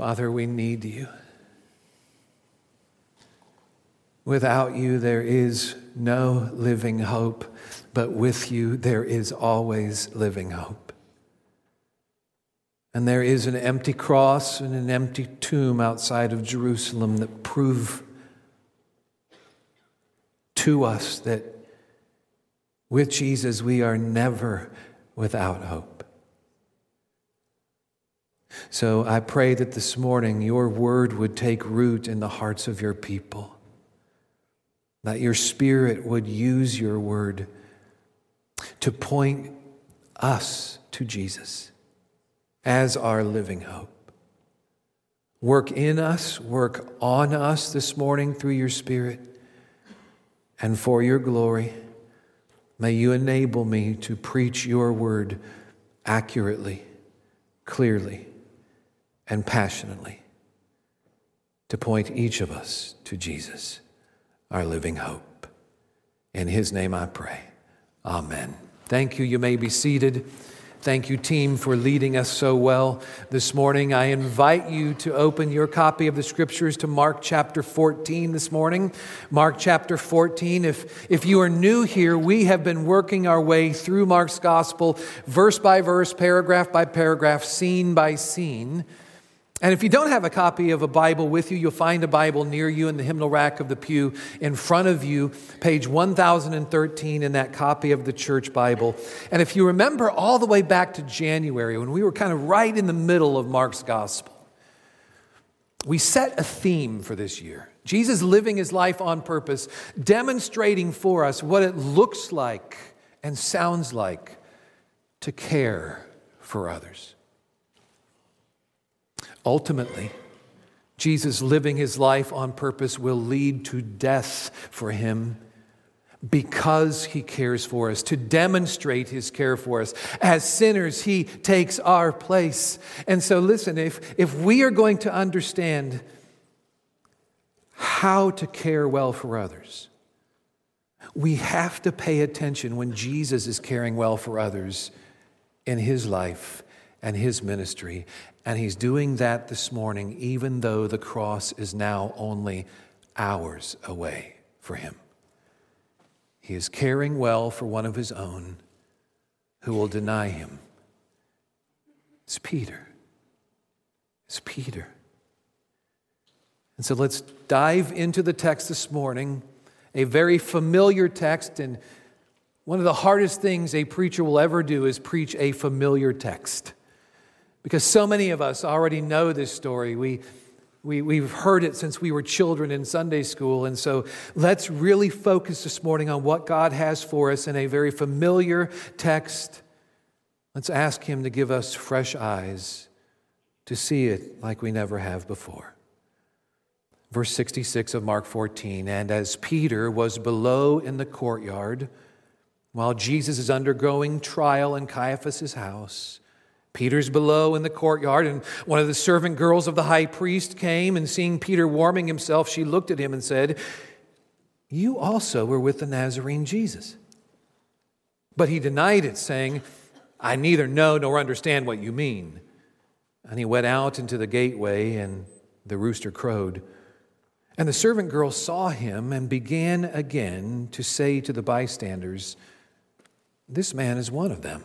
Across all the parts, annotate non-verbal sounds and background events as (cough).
Father, we need you. Without you, there is no living hope, but with you, there is always living hope. And there is an empty cross and an empty tomb outside of Jerusalem that prove to us that with Jesus we are never without hope. So I pray that this morning your word would take root in the hearts of your people that your Spirit would use your word to point us to Jesus as our living hope. Work in us, work on us this morning through your Spirit, and for your glory, may you enable me to preach your word accurately, clearly, and passionately to point each of us to Jesus our living hope. In his name I pray. Amen. Thank you. You may be seated. Thank you, team, for leading us so well this morning. I invite you to open your copy of the scriptures to Mark chapter 14 this morning. Mark chapter 14. If, if you are new here, we have been working our way through Mark's gospel, verse by verse, paragraph by paragraph, scene by scene. And if you don't have a copy of a Bible with you, you'll find a Bible near you in the hymnal rack of the pew in front of you, page 1013 in that copy of the church Bible. And if you remember all the way back to January, when we were kind of right in the middle of Mark's gospel, we set a theme for this year. Jesus living his life on purpose, demonstrating for us what it looks like and sounds like to care for others. Ultimately, Jesus living his life on purpose will lead to death for him because he cares for us, to demonstrate his care for us. As sinners, he takes our place. And so, listen, if, if we are going to understand how to care well for others, we have to pay attention when Jesus is caring well for others in his life and his ministry. And he's doing that this morning, even though the cross is now only hours away for him. He is caring well for one of his own who will deny him. It's Peter. It's Peter. And so let's dive into the text this morning, a very familiar text. And one of the hardest things a preacher will ever do is preach a familiar text. Because so many of us already know this story. We, we, we've heard it since we were children in Sunday school. And so let's really focus this morning on what God has for us in a very familiar text. Let's ask Him to give us fresh eyes to see it like we never have before. Verse 66 of Mark 14 And as Peter was below in the courtyard, while Jesus is undergoing trial in Caiaphas' house, Peter's below in the courtyard, and one of the servant girls of the high priest came, and seeing Peter warming himself, she looked at him and said, You also were with the Nazarene Jesus. But he denied it, saying, I neither know nor understand what you mean. And he went out into the gateway, and the rooster crowed. And the servant girl saw him and began again to say to the bystanders, This man is one of them.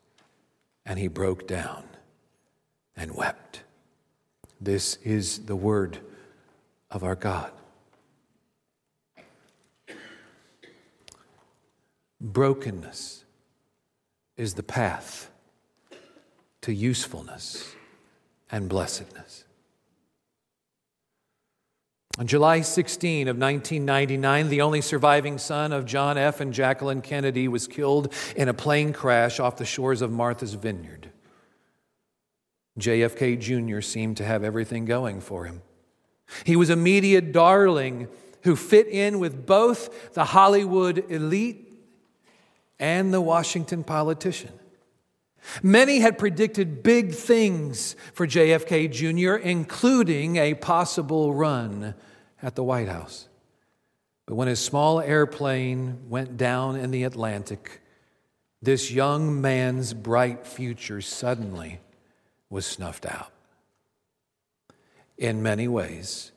and he broke down and wept. This is the word of our God. Brokenness is the path to usefulness and blessedness. On July 16 of 1999, the only surviving son of John F. and Jacqueline Kennedy was killed in a plane crash off the shores of Martha's Vineyard. JFK Jr. seemed to have everything going for him. He was a media darling who fit in with both the Hollywood elite and the Washington politician. Many had predicted big things for JFK Jr., including a possible run at the White House. But when his small airplane went down in the Atlantic, this young man's bright future suddenly was snuffed out. In many ways,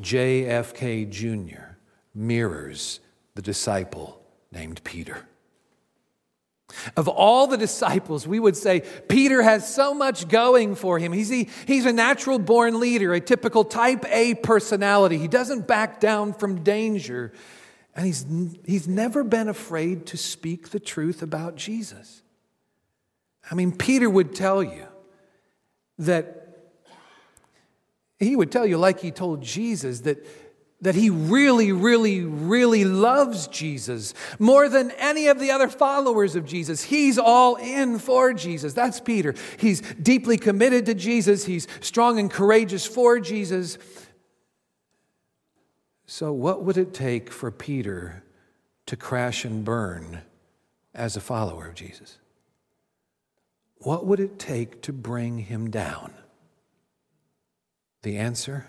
JFK Jr. mirrors the disciple named Peter. Of all the disciples, we would say Peter has so much going for him. He's, he, he's a natural born leader, a typical type A personality. He doesn't back down from danger, and he's, he's never been afraid to speak the truth about Jesus. I mean, Peter would tell you that he would tell you, like he told Jesus, that that he really, really, really loves Jesus more than any of the other followers of Jesus. He's all in for Jesus. That's Peter. He's deeply committed to Jesus, he's strong and courageous for Jesus. So, what would it take for Peter to crash and burn as a follower of Jesus? What would it take to bring him down? The answer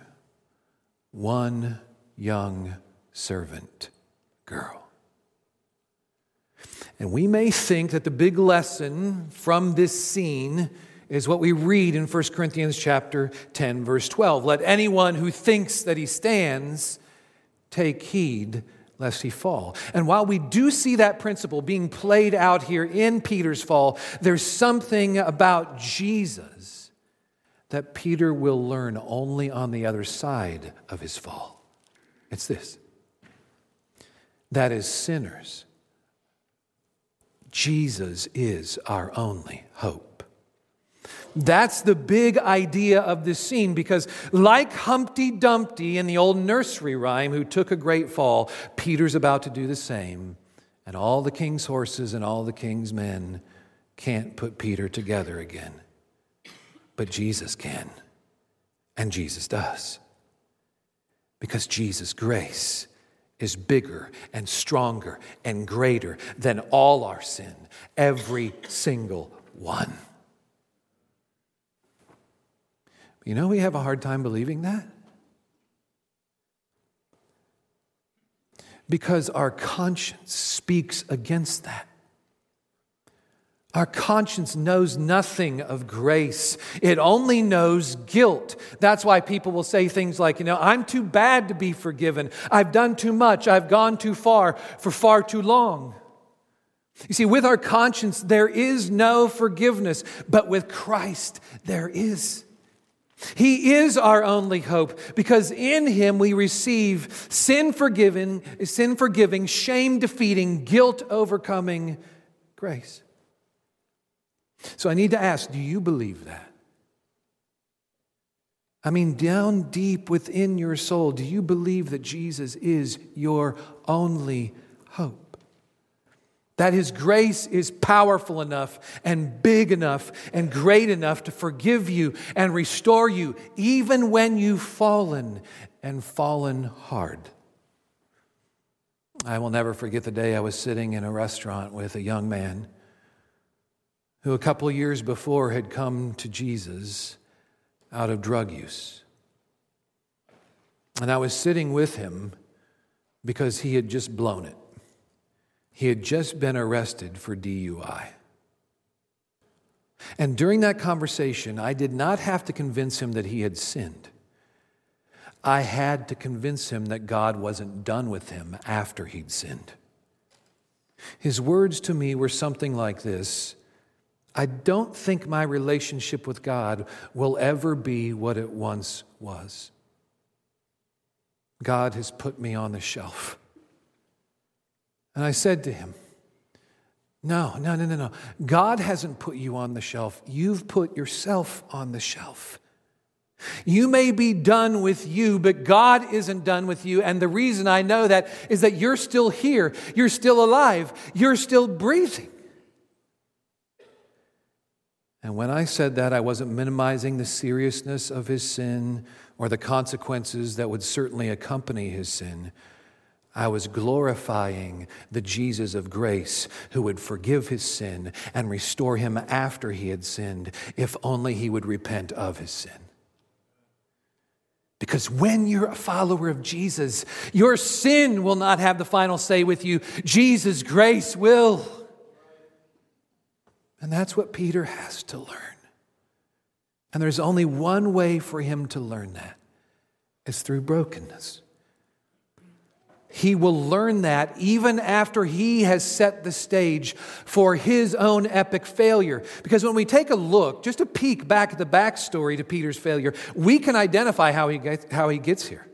one young servant girl. And we may think that the big lesson from this scene is what we read in 1 Corinthians chapter 10 verse 12. Let anyone who thinks that he stands take heed lest he fall. And while we do see that principle being played out here in Peter's fall, there's something about Jesus that Peter will learn only on the other side of his fall. It's this that as sinners, Jesus is our only hope. That's the big idea of this scene because, like Humpty Dumpty in the old nursery rhyme who took a great fall, Peter's about to do the same. And all the king's horses and all the king's men can't put Peter together again. But Jesus can, and Jesus does because Jesus' grace is bigger and stronger and greater than all our sin, every single one. You know, we have a hard time believing that. Because our conscience speaks against that. Our conscience knows nothing of grace. It only knows guilt. That's why people will say things like, you know, I'm too bad to be forgiven. I've done too much. I've gone too far for far too long. You see, with our conscience, there is no forgiveness, but with Christ, there is. He is our only hope because in him we receive sin forgiven, sin forgiving, shame defeating, guilt overcoming grace. So I need to ask do you believe that? I mean, down deep within your soul, do you believe that Jesus is your only hope? That His grace is powerful enough and big enough and great enough to forgive you and restore you, even when you've fallen and fallen hard. I will never forget the day I was sitting in a restaurant with a young man who a couple years before had come to Jesus out of drug use. And I was sitting with him because he had just blown it. He had just been arrested for DUI. And during that conversation, I did not have to convince him that he had sinned. I had to convince him that God wasn't done with him after he'd sinned. His words to me were something like this I don't think my relationship with God will ever be what it once was. God has put me on the shelf. And I said to him, No, no, no, no, no. God hasn't put you on the shelf. You've put yourself on the shelf. You may be done with you, but God isn't done with you. And the reason I know that is that you're still here. You're still alive. You're still breathing. And when I said that, I wasn't minimizing the seriousness of his sin or the consequences that would certainly accompany his sin. I was glorifying the Jesus of grace who would forgive his sin and restore him after he had sinned, if only he would repent of his sin. Because when you're a follower of Jesus, your sin will not have the final say with you, Jesus' grace will. And that's what Peter has to learn. And there's only one way for him to learn that is through brokenness. He will learn that even after he has set the stage for his own epic failure. Because when we take a look, just a peek back at the backstory to Peter's failure, we can identify how he gets, how he gets here.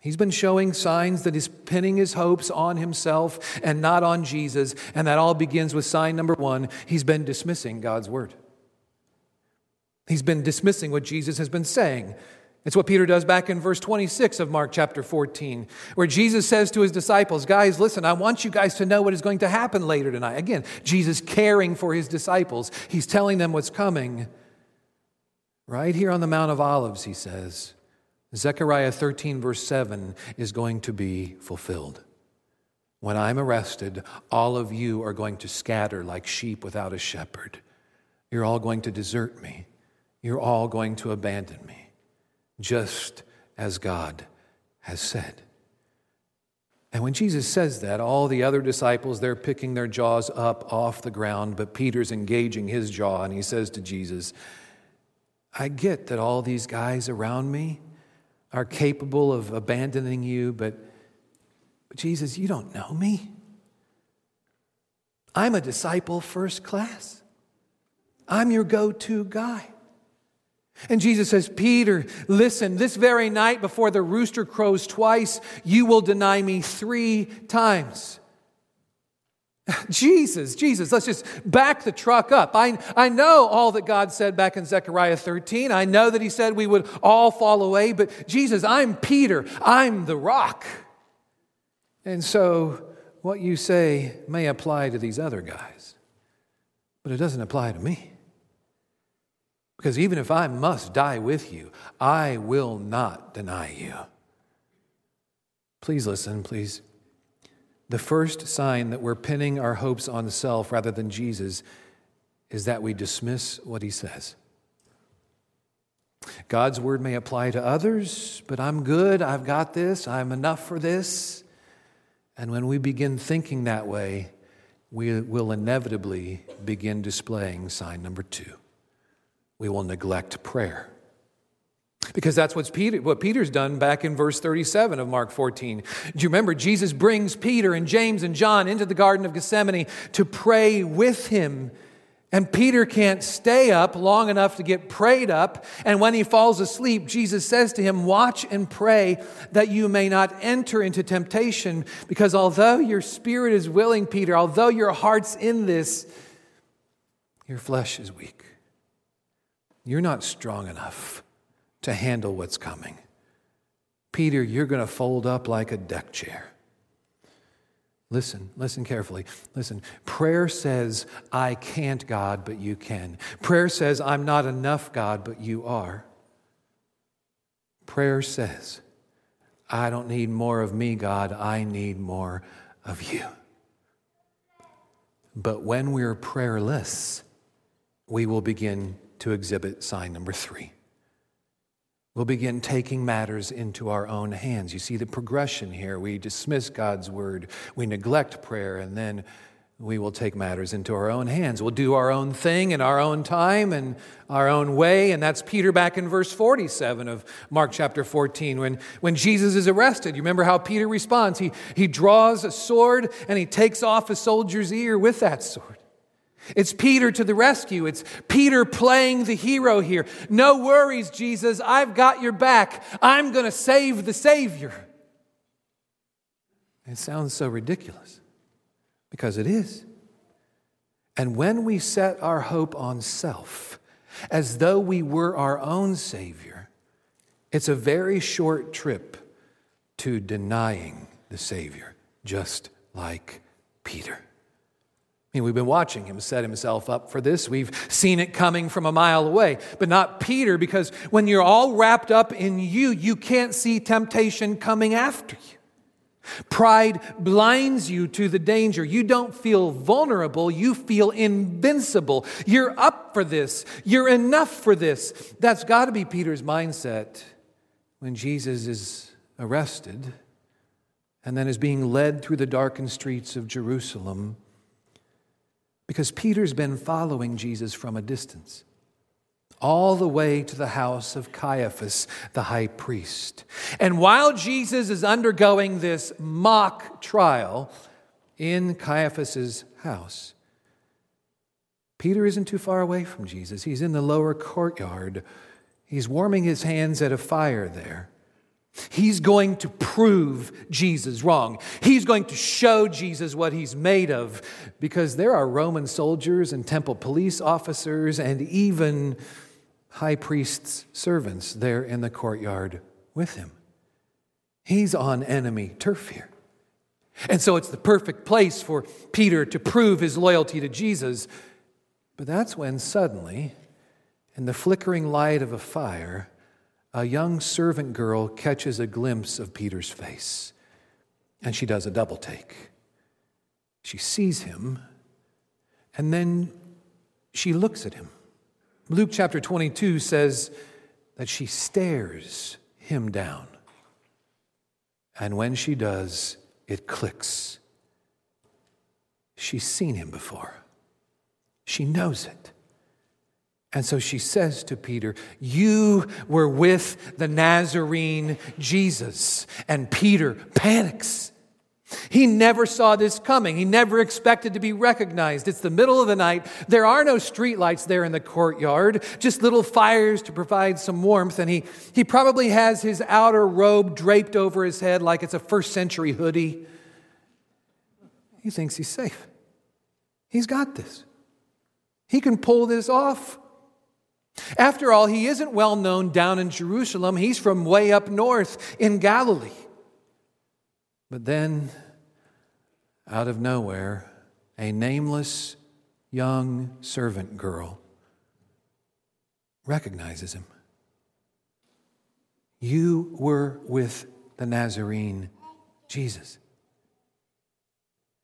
He's been showing signs that he's pinning his hopes on himself and not on Jesus, and that all begins with sign number one he's been dismissing God's word. He's been dismissing what Jesus has been saying. It's what Peter does back in verse 26 of Mark chapter 14, where Jesus says to his disciples, Guys, listen, I want you guys to know what is going to happen later tonight. Again, Jesus caring for his disciples, he's telling them what's coming. Right here on the Mount of Olives, he says, Zechariah 13, verse 7 is going to be fulfilled. When I'm arrested, all of you are going to scatter like sheep without a shepherd. You're all going to desert me. You're all going to abandon me, just as God has said. And when Jesus says that, all the other disciples, they're picking their jaws up off the ground, but Peter's engaging his jaw, and he says to Jesus, I get that all these guys around me, are capable of abandoning you, but, Jesus, you don't know me. I'm a disciple first class. I'm your go to guy. And Jesus says, Peter, listen, this very night before the rooster crows twice, you will deny me three times. (laughs) Jesus, Jesus, let's just back the truck up. I, I know all that God said back in Zechariah 13. I know that He said we would all fall away, but Jesus, I'm Peter. I'm the rock. And so what you say may apply to these other guys, but it doesn't apply to me. Because even if I must die with you, I will not deny you. Please listen, please the first sign that we're pinning our hopes on self rather than Jesus is that we dismiss what he says. God's word may apply to others, but I'm good, I've got this, I'm enough for this. And when we begin thinking that way, we will inevitably begin displaying sign number two. We will neglect prayer. Because that's what's Peter, what Peter's done back in verse 37 of Mark 14. Do you remember? Jesus brings Peter and James and John into the Garden of Gethsemane to pray with him. And Peter can't stay up long enough to get prayed up. And when he falls asleep, Jesus says to him, Watch and pray that you may not enter into temptation. Because although your spirit is willing, Peter, although your heart's in this, your flesh is weak. You're not strong enough to handle what's coming. Peter, you're going to fold up like a deck chair. Listen, listen carefully. Listen. Prayer says, I can't, God, but you can. Prayer says, I'm not enough, God, but you are. Prayer says, I don't need more of me, God, I need more of you. But when we're prayerless, we will begin to exhibit sign number three we'll begin taking matters into our own hands. You see the progression here. We dismiss God's word, we neglect prayer, and then we will take matters into our own hands. We'll do our own thing in our own time and our own way. And that's Peter back in verse 47 of Mark chapter 14 when, when Jesus is arrested. You remember how Peter responds? He, he draws a sword and he takes off a soldier's ear with that sword. It's Peter to the rescue. It's Peter playing the hero here. No worries, Jesus. I've got your back. I'm going to save the Savior. It sounds so ridiculous because it is. And when we set our hope on self, as though we were our own Savior, it's a very short trip to denying the Savior, just like Peter. I mean, we've been watching him set himself up for this. We've seen it coming from a mile away, but not Peter, because when you're all wrapped up in you, you can't see temptation coming after you. Pride blinds you to the danger. You don't feel vulnerable, you feel invincible. You're up for this, you're enough for this. That's got to be Peter's mindset when Jesus is arrested and then is being led through the darkened streets of Jerusalem because Peter's been following Jesus from a distance, all the way to the house of Caiaphas, the high priest. And while Jesus is undergoing this mock trial in Caiaphas's house, Peter isn't too far away from Jesus. He's in the lower courtyard. He's warming his hands at a fire there. He's going to prove Jesus wrong. He's going to show Jesus what he's made of because there are Roman soldiers and temple police officers and even high priest's servants there in the courtyard with him. He's on enemy turf here. And so it's the perfect place for Peter to prove his loyalty to Jesus. But that's when suddenly, in the flickering light of a fire, a young servant girl catches a glimpse of Peter's face, and she does a double take. She sees him, and then she looks at him. Luke chapter 22 says that she stares him down. And when she does, it clicks. She's seen him before, she knows it. And so she says to Peter, You were with the Nazarene Jesus. And Peter panics. He never saw this coming. He never expected to be recognized. It's the middle of the night. There are no streetlights there in the courtyard, just little fires to provide some warmth. And he, he probably has his outer robe draped over his head like it's a first century hoodie. He thinks he's safe. He's got this. He can pull this off. After all, he isn't well known down in Jerusalem, he's from way up north in Galilee. But then, out of nowhere, a nameless young servant girl recognizes him. You were with the Nazarene Jesus.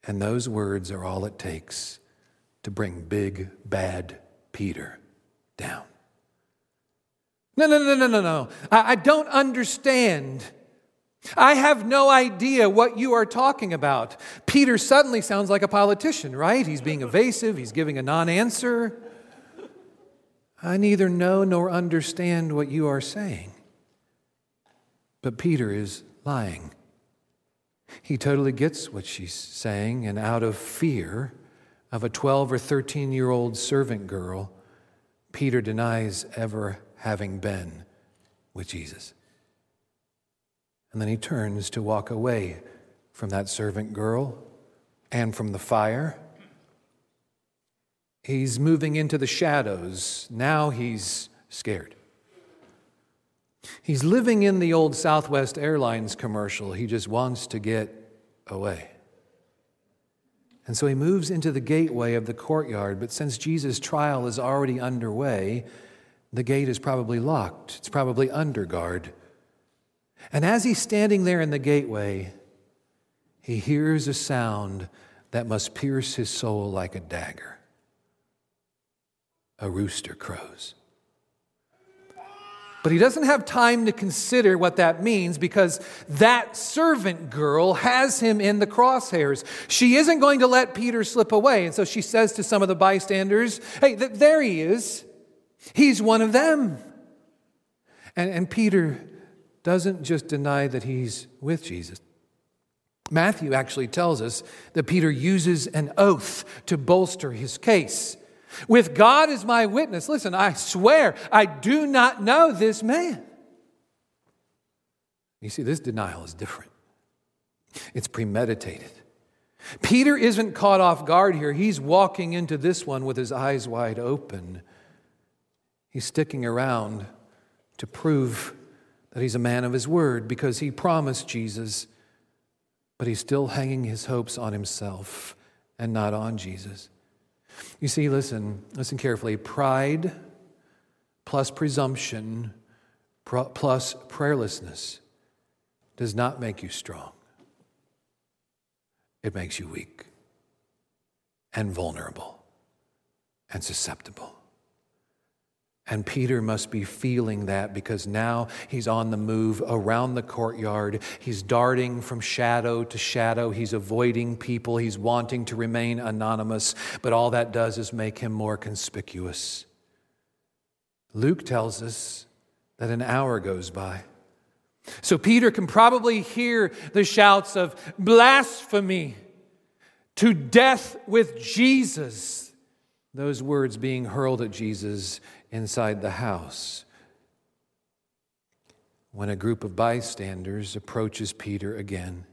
And those words are all it takes to bring big, bad Peter down. No, no, no, no, no, no. I, I don't understand. I have no idea what you are talking about. Peter suddenly sounds like a politician, right? He's being evasive, he's giving a non answer. I neither know nor understand what you are saying. But Peter is lying. He totally gets what she's saying, and out of fear of a 12 or 13 year old servant girl, Peter denies ever having been with Jesus. And then he turns to walk away from that servant girl and from the fire. He's moving into the shadows. Now he's scared. He's living in the old Southwest Airlines commercial. He just wants to get away. And so he moves into the gateway of the courtyard. But since Jesus' trial is already underway, the gate is probably locked, it's probably under guard. And as he's standing there in the gateway, he hears a sound that must pierce his soul like a dagger. A rooster crows. But he doesn't have time to consider what that means because that servant girl has him in the crosshairs. She isn't going to let Peter slip away. And so she says to some of the bystanders, Hey, there he is. He's one of them. And, and Peter doesn't just deny that he's with Jesus. Matthew actually tells us that Peter uses an oath to bolster his case. With God as my witness, listen, I swear I do not know this man. You see, this denial is different, it's premeditated. Peter isn't caught off guard here. He's walking into this one with his eyes wide open. He's sticking around to prove that he's a man of his word because he promised Jesus, but he's still hanging his hopes on himself and not on Jesus. You see, listen, listen carefully. Pride plus presumption plus prayerlessness does not make you strong, it makes you weak and vulnerable and susceptible. And Peter must be feeling that because now he's on the move around the courtyard. He's darting from shadow to shadow. He's avoiding people. He's wanting to remain anonymous, but all that does is make him more conspicuous. Luke tells us that an hour goes by. So Peter can probably hear the shouts of blasphemy to death with Jesus. Those words being hurled at Jesus inside the house. When a group of bystanders approaches Peter again.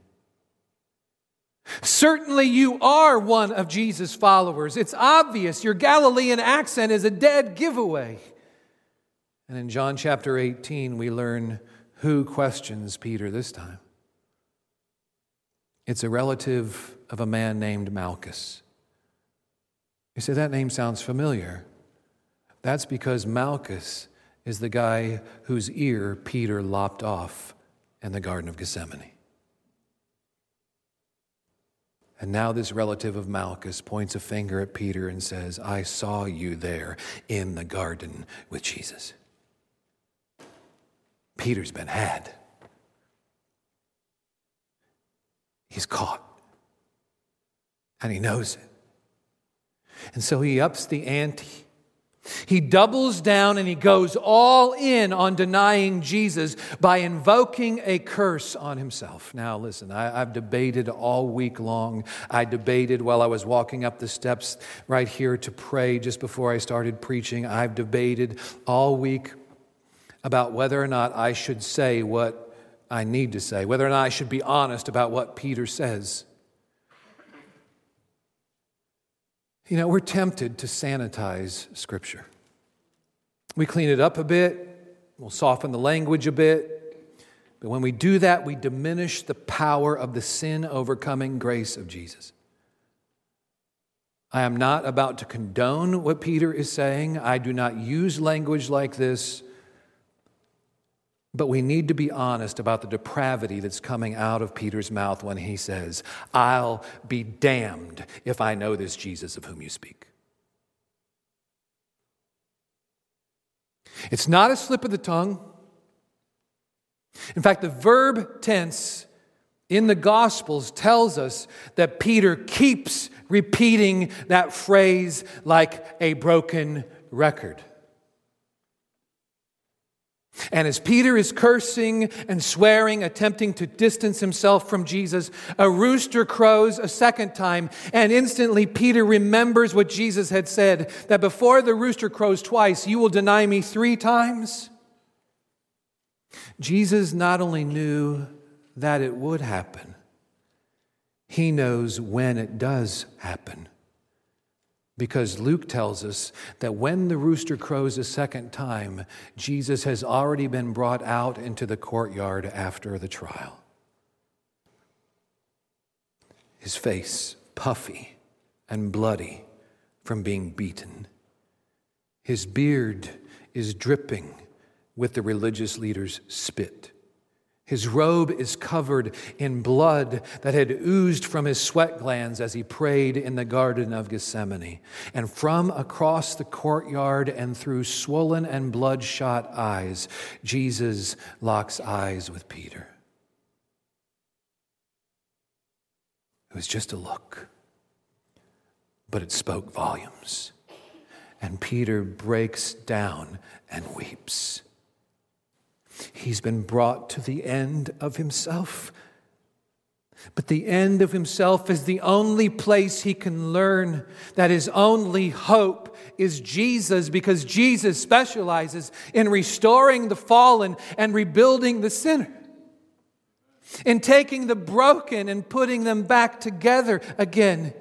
Certainly, you are one of Jesus' followers. It's obvious. Your Galilean accent is a dead giveaway. And in John chapter 18, we learn who questions Peter this time. It's a relative of a man named Malchus. You say, that name sounds familiar. That's because Malchus is the guy whose ear Peter lopped off in the Garden of Gethsemane. And now, this relative of Malchus points a finger at Peter and says, I saw you there in the garden with Jesus. Peter's been had. He's caught. And he knows it. And so he ups the ante he doubles down and he goes all in on denying Jesus by invoking a curse on himself. Now, listen, I, have debated all week long. I debated while I was walking up the steps right here to pray just before I started preaching. I've debated all week about whether or not I should say what I need to say, whether or not I should be honest about what Peter says. You know, we're tempted to sanitize Scripture. We clean it up a bit, we'll soften the language a bit, but when we do that, we diminish the power of the sin overcoming grace of Jesus. I am not about to condone what Peter is saying. I do not use language like this. But we need to be honest about the depravity that's coming out of Peter's mouth when he says, I'll be damned if I know this Jesus of whom you speak. It's not a slip of the tongue. In fact, the verb tense in the Gospels tells us that Peter keeps repeating that phrase like a broken record. And as Peter is cursing and swearing, attempting to distance himself from Jesus, a rooster crows a second time, and instantly Peter remembers what Jesus had said that before the rooster crows twice, you will deny me three times. Jesus not only knew that it would happen, he knows when it does happen. Because Luke tells us that when the rooster crows a second time, Jesus has already been brought out into the courtyard after the trial. His face puffy and bloody from being beaten. His beard is dripping with the religious leader's spit. His robe is covered in blood that had oozed from his sweat glands as he prayed in the Garden of Gethsemane. And from across the courtyard and through swollen and bloodshot eyes, Jesus locks eyes with Peter. It was just a look, but it spoke volumes. And Peter breaks down and weeps. He's been brought to the end of himself. But the end of himself is the only place he can learn that his only hope is Jesus because Jesus specializes in restoring the fallen and rebuilding the sinner, in taking the broken and putting them back together again.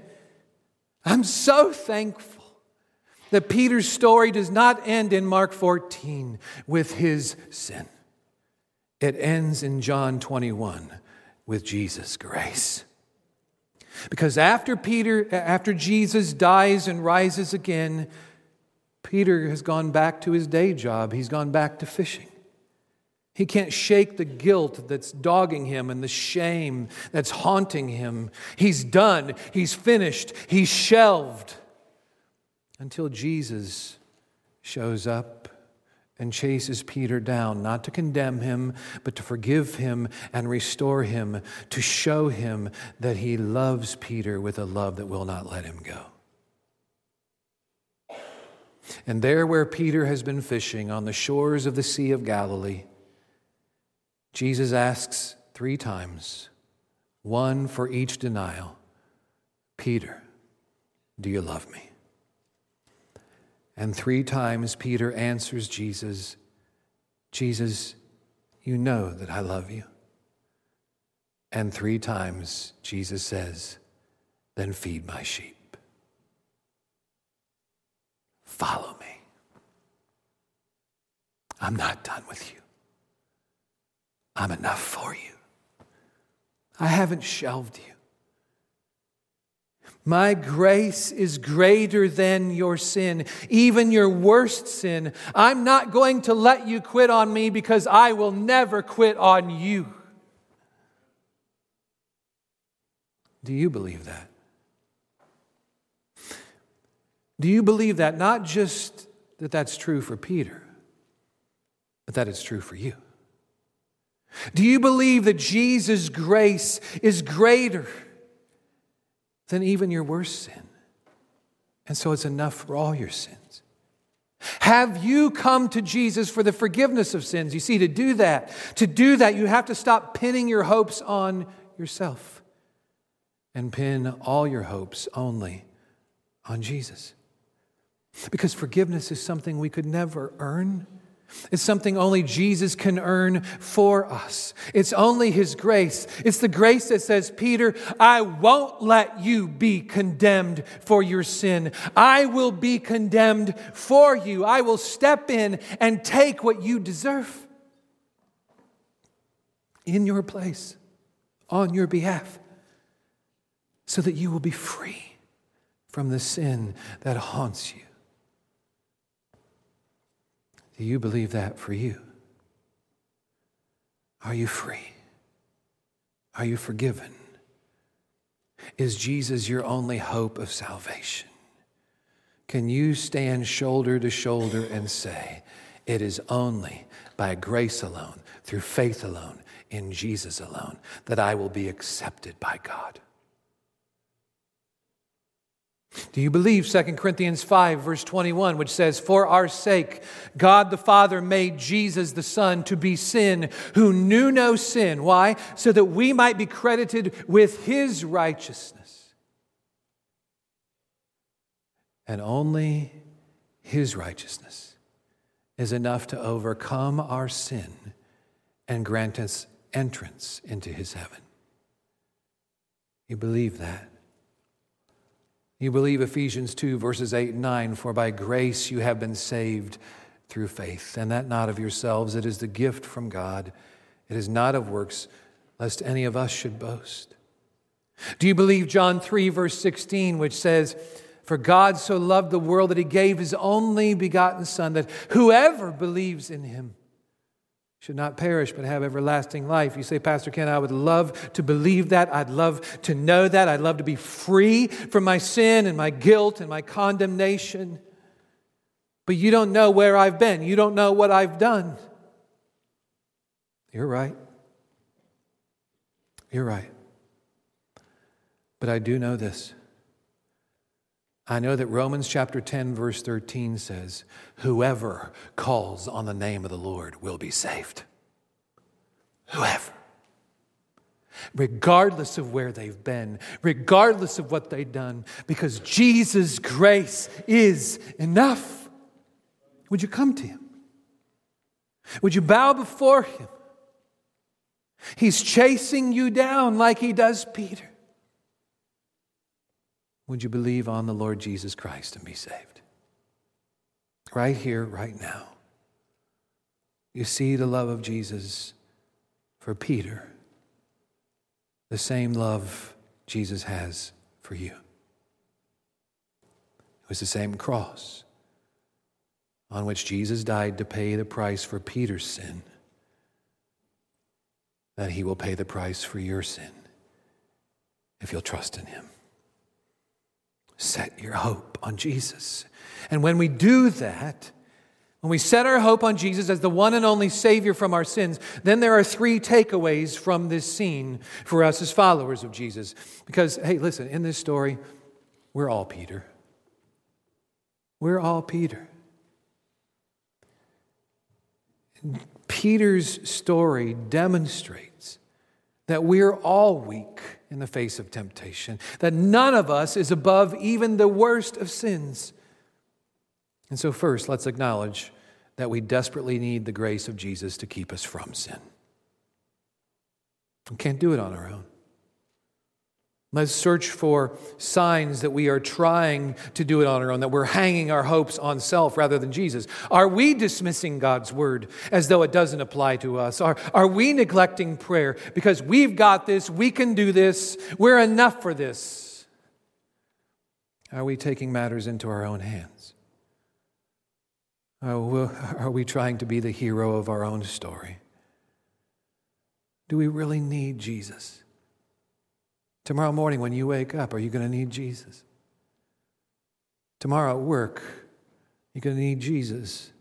I'm so thankful that Peter's story does not end in Mark 14 with his sin. It ends in John 21 with Jesus' grace. Because after Peter, after Jesus dies and rises again, Peter has gone back to his day job. He's gone back to fishing. He can't shake the guilt that's dogging him and the shame that's haunting him. He's done. He's finished. He's shelved until Jesus shows up and chases Peter down, not to condemn him, but to forgive him and restore him, to show him that he loves Peter with a love that will not let him go. And there, where Peter has been fishing on the shores of the Sea of Galilee, Jesus asks three times, one for each denial Peter, do you love me? And three times Peter answers Jesus, Jesus, you know that I love you. And three times Jesus says, Then feed my sheep. Follow me. I'm not done with you. I'm enough for you. I haven't shelved you. My grace is greater than your sin, even your worst sin. I'm not going to let you quit on me because I will never quit on you. Do you believe that? Do you believe that? Not just that that's true for Peter, but that it's true for you. Do you believe that Jesus' grace is greater? Than even your worst sin. And so it's enough for all your sins. Have you come to Jesus for the forgiveness of sins? You see, to do that, to do that, you have to stop pinning your hopes on yourself and pin all your hopes only on Jesus. Because forgiveness is something we could never earn it's something only Jesus can earn for us. It's only His grace. It's the grace that says, Peter, I won't let you be condemned for your sin. I will be condemned for you. I will step in and take what you deserve in your place, on your behalf, so that you will be free from the sin that haunts you. Do you believe that for you? Are you free? Are you forgiven? Is Jesus your only hope of salvation? Can you stand shoulder to shoulder and say, It is only by grace alone, through faith alone, in Jesus alone, that I will be accepted by God? Do you believe 2 Corinthians 5, verse 21, which says, For our sake, God the Father made Jesus the Son to be sin who knew no sin. Why? So that we might be credited with his righteousness. And only his righteousness is enough to overcome our sin and grant us entrance into his heaven. You believe that? You believe Ephesians 2, verses 8 and 9, for by grace you have been saved through faith, and that not of yourselves, it is the gift from God. It is not of works, lest any of us should boast. Do you believe John 3, verse 16, which says, For God so loved the world that he gave his only begotten Son, that whoever believes in him should not perish but have everlasting life. You say, Pastor Ken, I would love to believe that. I'd love to know that. I'd love to be free from my sin and my guilt and my condemnation. But you don't know where I've been, you don't know what I've done. You're right. You're right. But I do know this. I know that Romans chapter 10, verse 13 says, Whoever calls on the name of the Lord will be saved. Whoever. Regardless of where they've been, regardless of what they've done, because Jesus' grace is enough. Would you come to Him? Would you bow before Him? He's chasing you down like He does Peter. Would you believe on the Lord Jesus Christ and be saved? Right here, right now. You see the love of Jesus for Peter, the same love Jesus has for you. It was the same cross on which Jesus died to pay the price for Peter's sin, that he will pay the price for your sin if you'll trust in him. Set your hope on Jesus. And when we do that, when we set our hope on Jesus as the one and only Savior from our sins, then there are three takeaways from this scene for us as followers of Jesus. Because, hey, listen, in this story, we're all Peter. We're all Peter. Peter's story demonstrates that we're all weak in the face of temptation, that none of us is above even the worst of sins. And so, first, let's acknowledge that we desperately need the grace of Jesus to keep us from sin. We can't do it on our own. Let's search for signs that we are trying to do it on our own, that we're hanging our hopes on self rather than Jesus. Are we dismissing God's word as though it doesn't apply to us? Are, are we neglecting prayer because we've got this, we can do this, we're enough for this? Are we taking matters into our own hands? Are we trying to be the hero of our own story? Do we really need Jesus? Tomorrow morning, when you wake up, are you going to need Jesus? Tomorrow at work, you're going to need Jesus.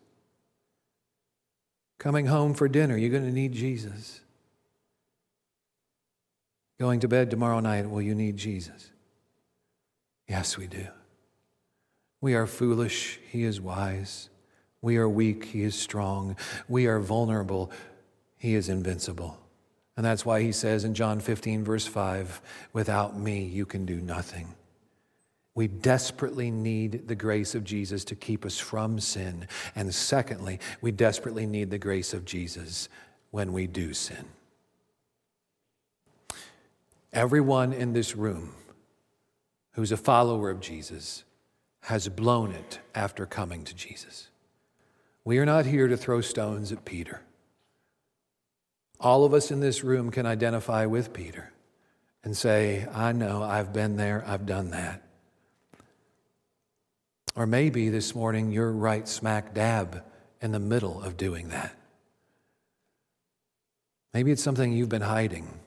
Coming home for dinner, you're going to need Jesus. Going to bed tomorrow night, will you need Jesus? Yes, we do. We are foolish, He is wise. We are weak, He is strong. We are vulnerable, He is invincible. And that's why he says in John 15, verse 5, without me, you can do nothing. We desperately need the grace of Jesus to keep us from sin. And secondly, we desperately need the grace of Jesus when we do sin. Everyone in this room who's a follower of Jesus has blown it after coming to Jesus. We are not here to throw stones at Peter. All of us in this room can identify with Peter and say, I know, I've been there, I've done that. Or maybe this morning you're right smack dab in the middle of doing that. Maybe it's something you've been hiding,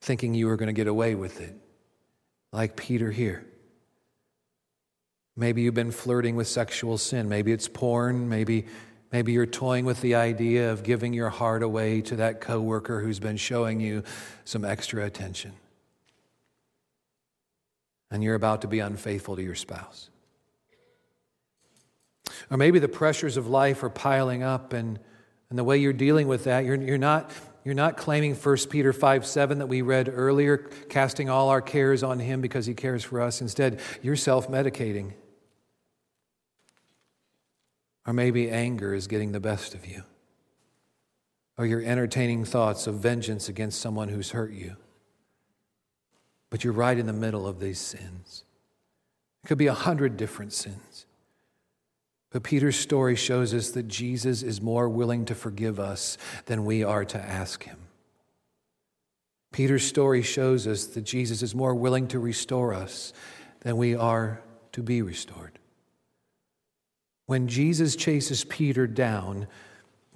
thinking you were going to get away with it, like Peter here. Maybe you've been flirting with sexual sin. Maybe it's porn. Maybe Maybe you're toying with the idea of giving your heart away to that coworker who's been showing you some extra attention. And you're about to be unfaithful to your spouse. Or maybe the pressures of life are piling up, and, and the way you're dealing with that, you're, you're, not, you're not claiming 1 Peter 5 7 that we read earlier, casting all our cares on Him because He cares for us. Instead, you're self medicating. Or maybe anger is getting the best of you. Or you're entertaining thoughts of vengeance against someone who's hurt you. But you're right in the middle of these sins. It could be a hundred different sins. But Peter's story shows us that Jesus is more willing to forgive us than we are to ask him. Peter's story shows us that Jesus is more willing to restore us than we are to be restored when Jesus chases Peter down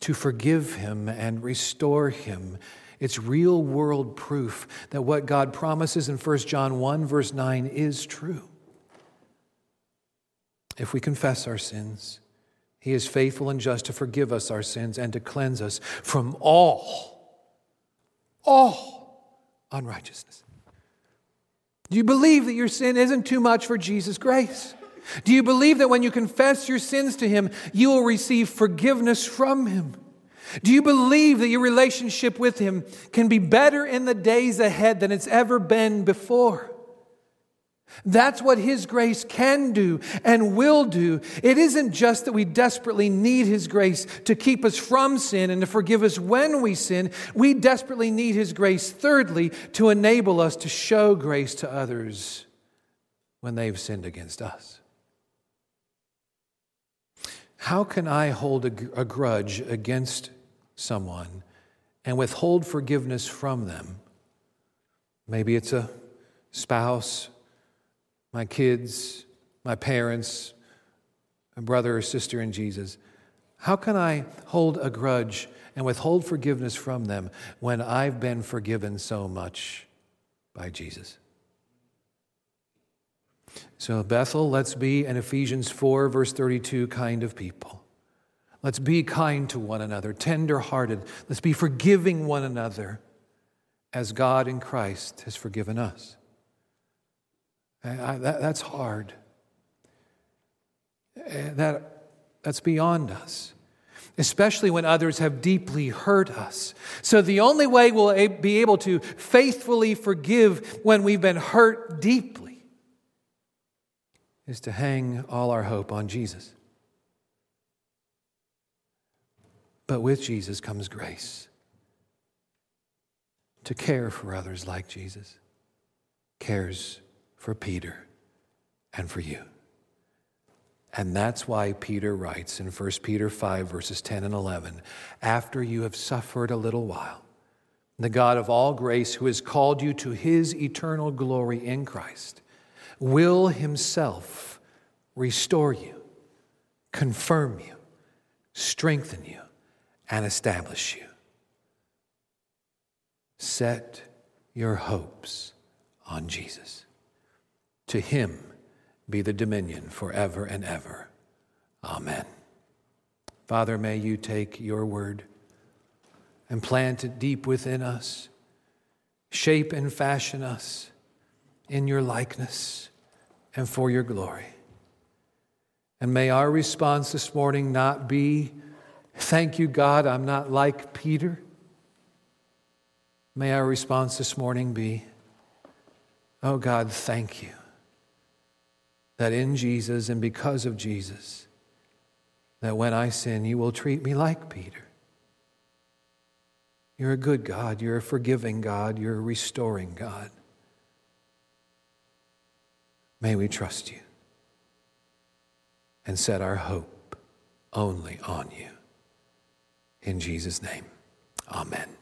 to forgive him and restore him, it's real world proof that what God promises in 1 John 1, verse 9, is true. If we confess our sins, he is faithful and just to forgive us our sins and to cleanse us from all, all unrighteousness. Do you believe that your sin isn't too much for Jesus' grace? Do you believe that when you confess your sins to Him, you will receive forgiveness from Him? Do you believe that your relationship with Him can be better in the days ahead than it's ever been before? That's what His grace can do and will do. It isn't just that we desperately need His grace to keep us from sin and to forgive us when we sin. We desperately need His grace, thirdly, to enable us to show grace to others when they've sinned against us. How can I hold a, a grudge against someone and withhold forgiveness from them? Maybe it's a spouse, my kids, my parents, my brother or sister in Jesus? How can I hold a grudge and withhold forgiveness from them when I've been forgiven so much by Jesus? So, Bethel, let's be an Ephesians 4, verse 32 kind of people. Let's be kind to one another, tender hearted. Let's be forgiving one another as God in Christ has forgiven us. I, that, that's hard. Eh, that, that's beyond us, especially when others have deeply hurt us. So, the only way we'll be able to faithfully forgive when we've been hurt deeply is to hang all our hope on Jesus. But with Jesus comes grace to care for others like Jesus cares for Peter and for you. And that's why Peter writes in 1 Peter 5, verses 10 and 11 After you have suffered a little while, the God of all grace, who has called you to his eternal glory in Christ, will himself restore you, confirm you, strengthen you, and establish you. Set your hopes on Jesus. To him be the dominion forever and ever. Amen. Father, may you take your word and plant it deep within us, shape and fashion us in your likeness and for your glory. And may our response this morning not be, Thank you, God, I'm not like Peter. May our response this morning be, Oh God, thank you that in Jesus and because of Jesus, that when I sin, you will treat me like Peter. You're a good God. You're a forgiving God. You're a restoring God. May we trust you and set our hope only on you. In Jesus' name, amen.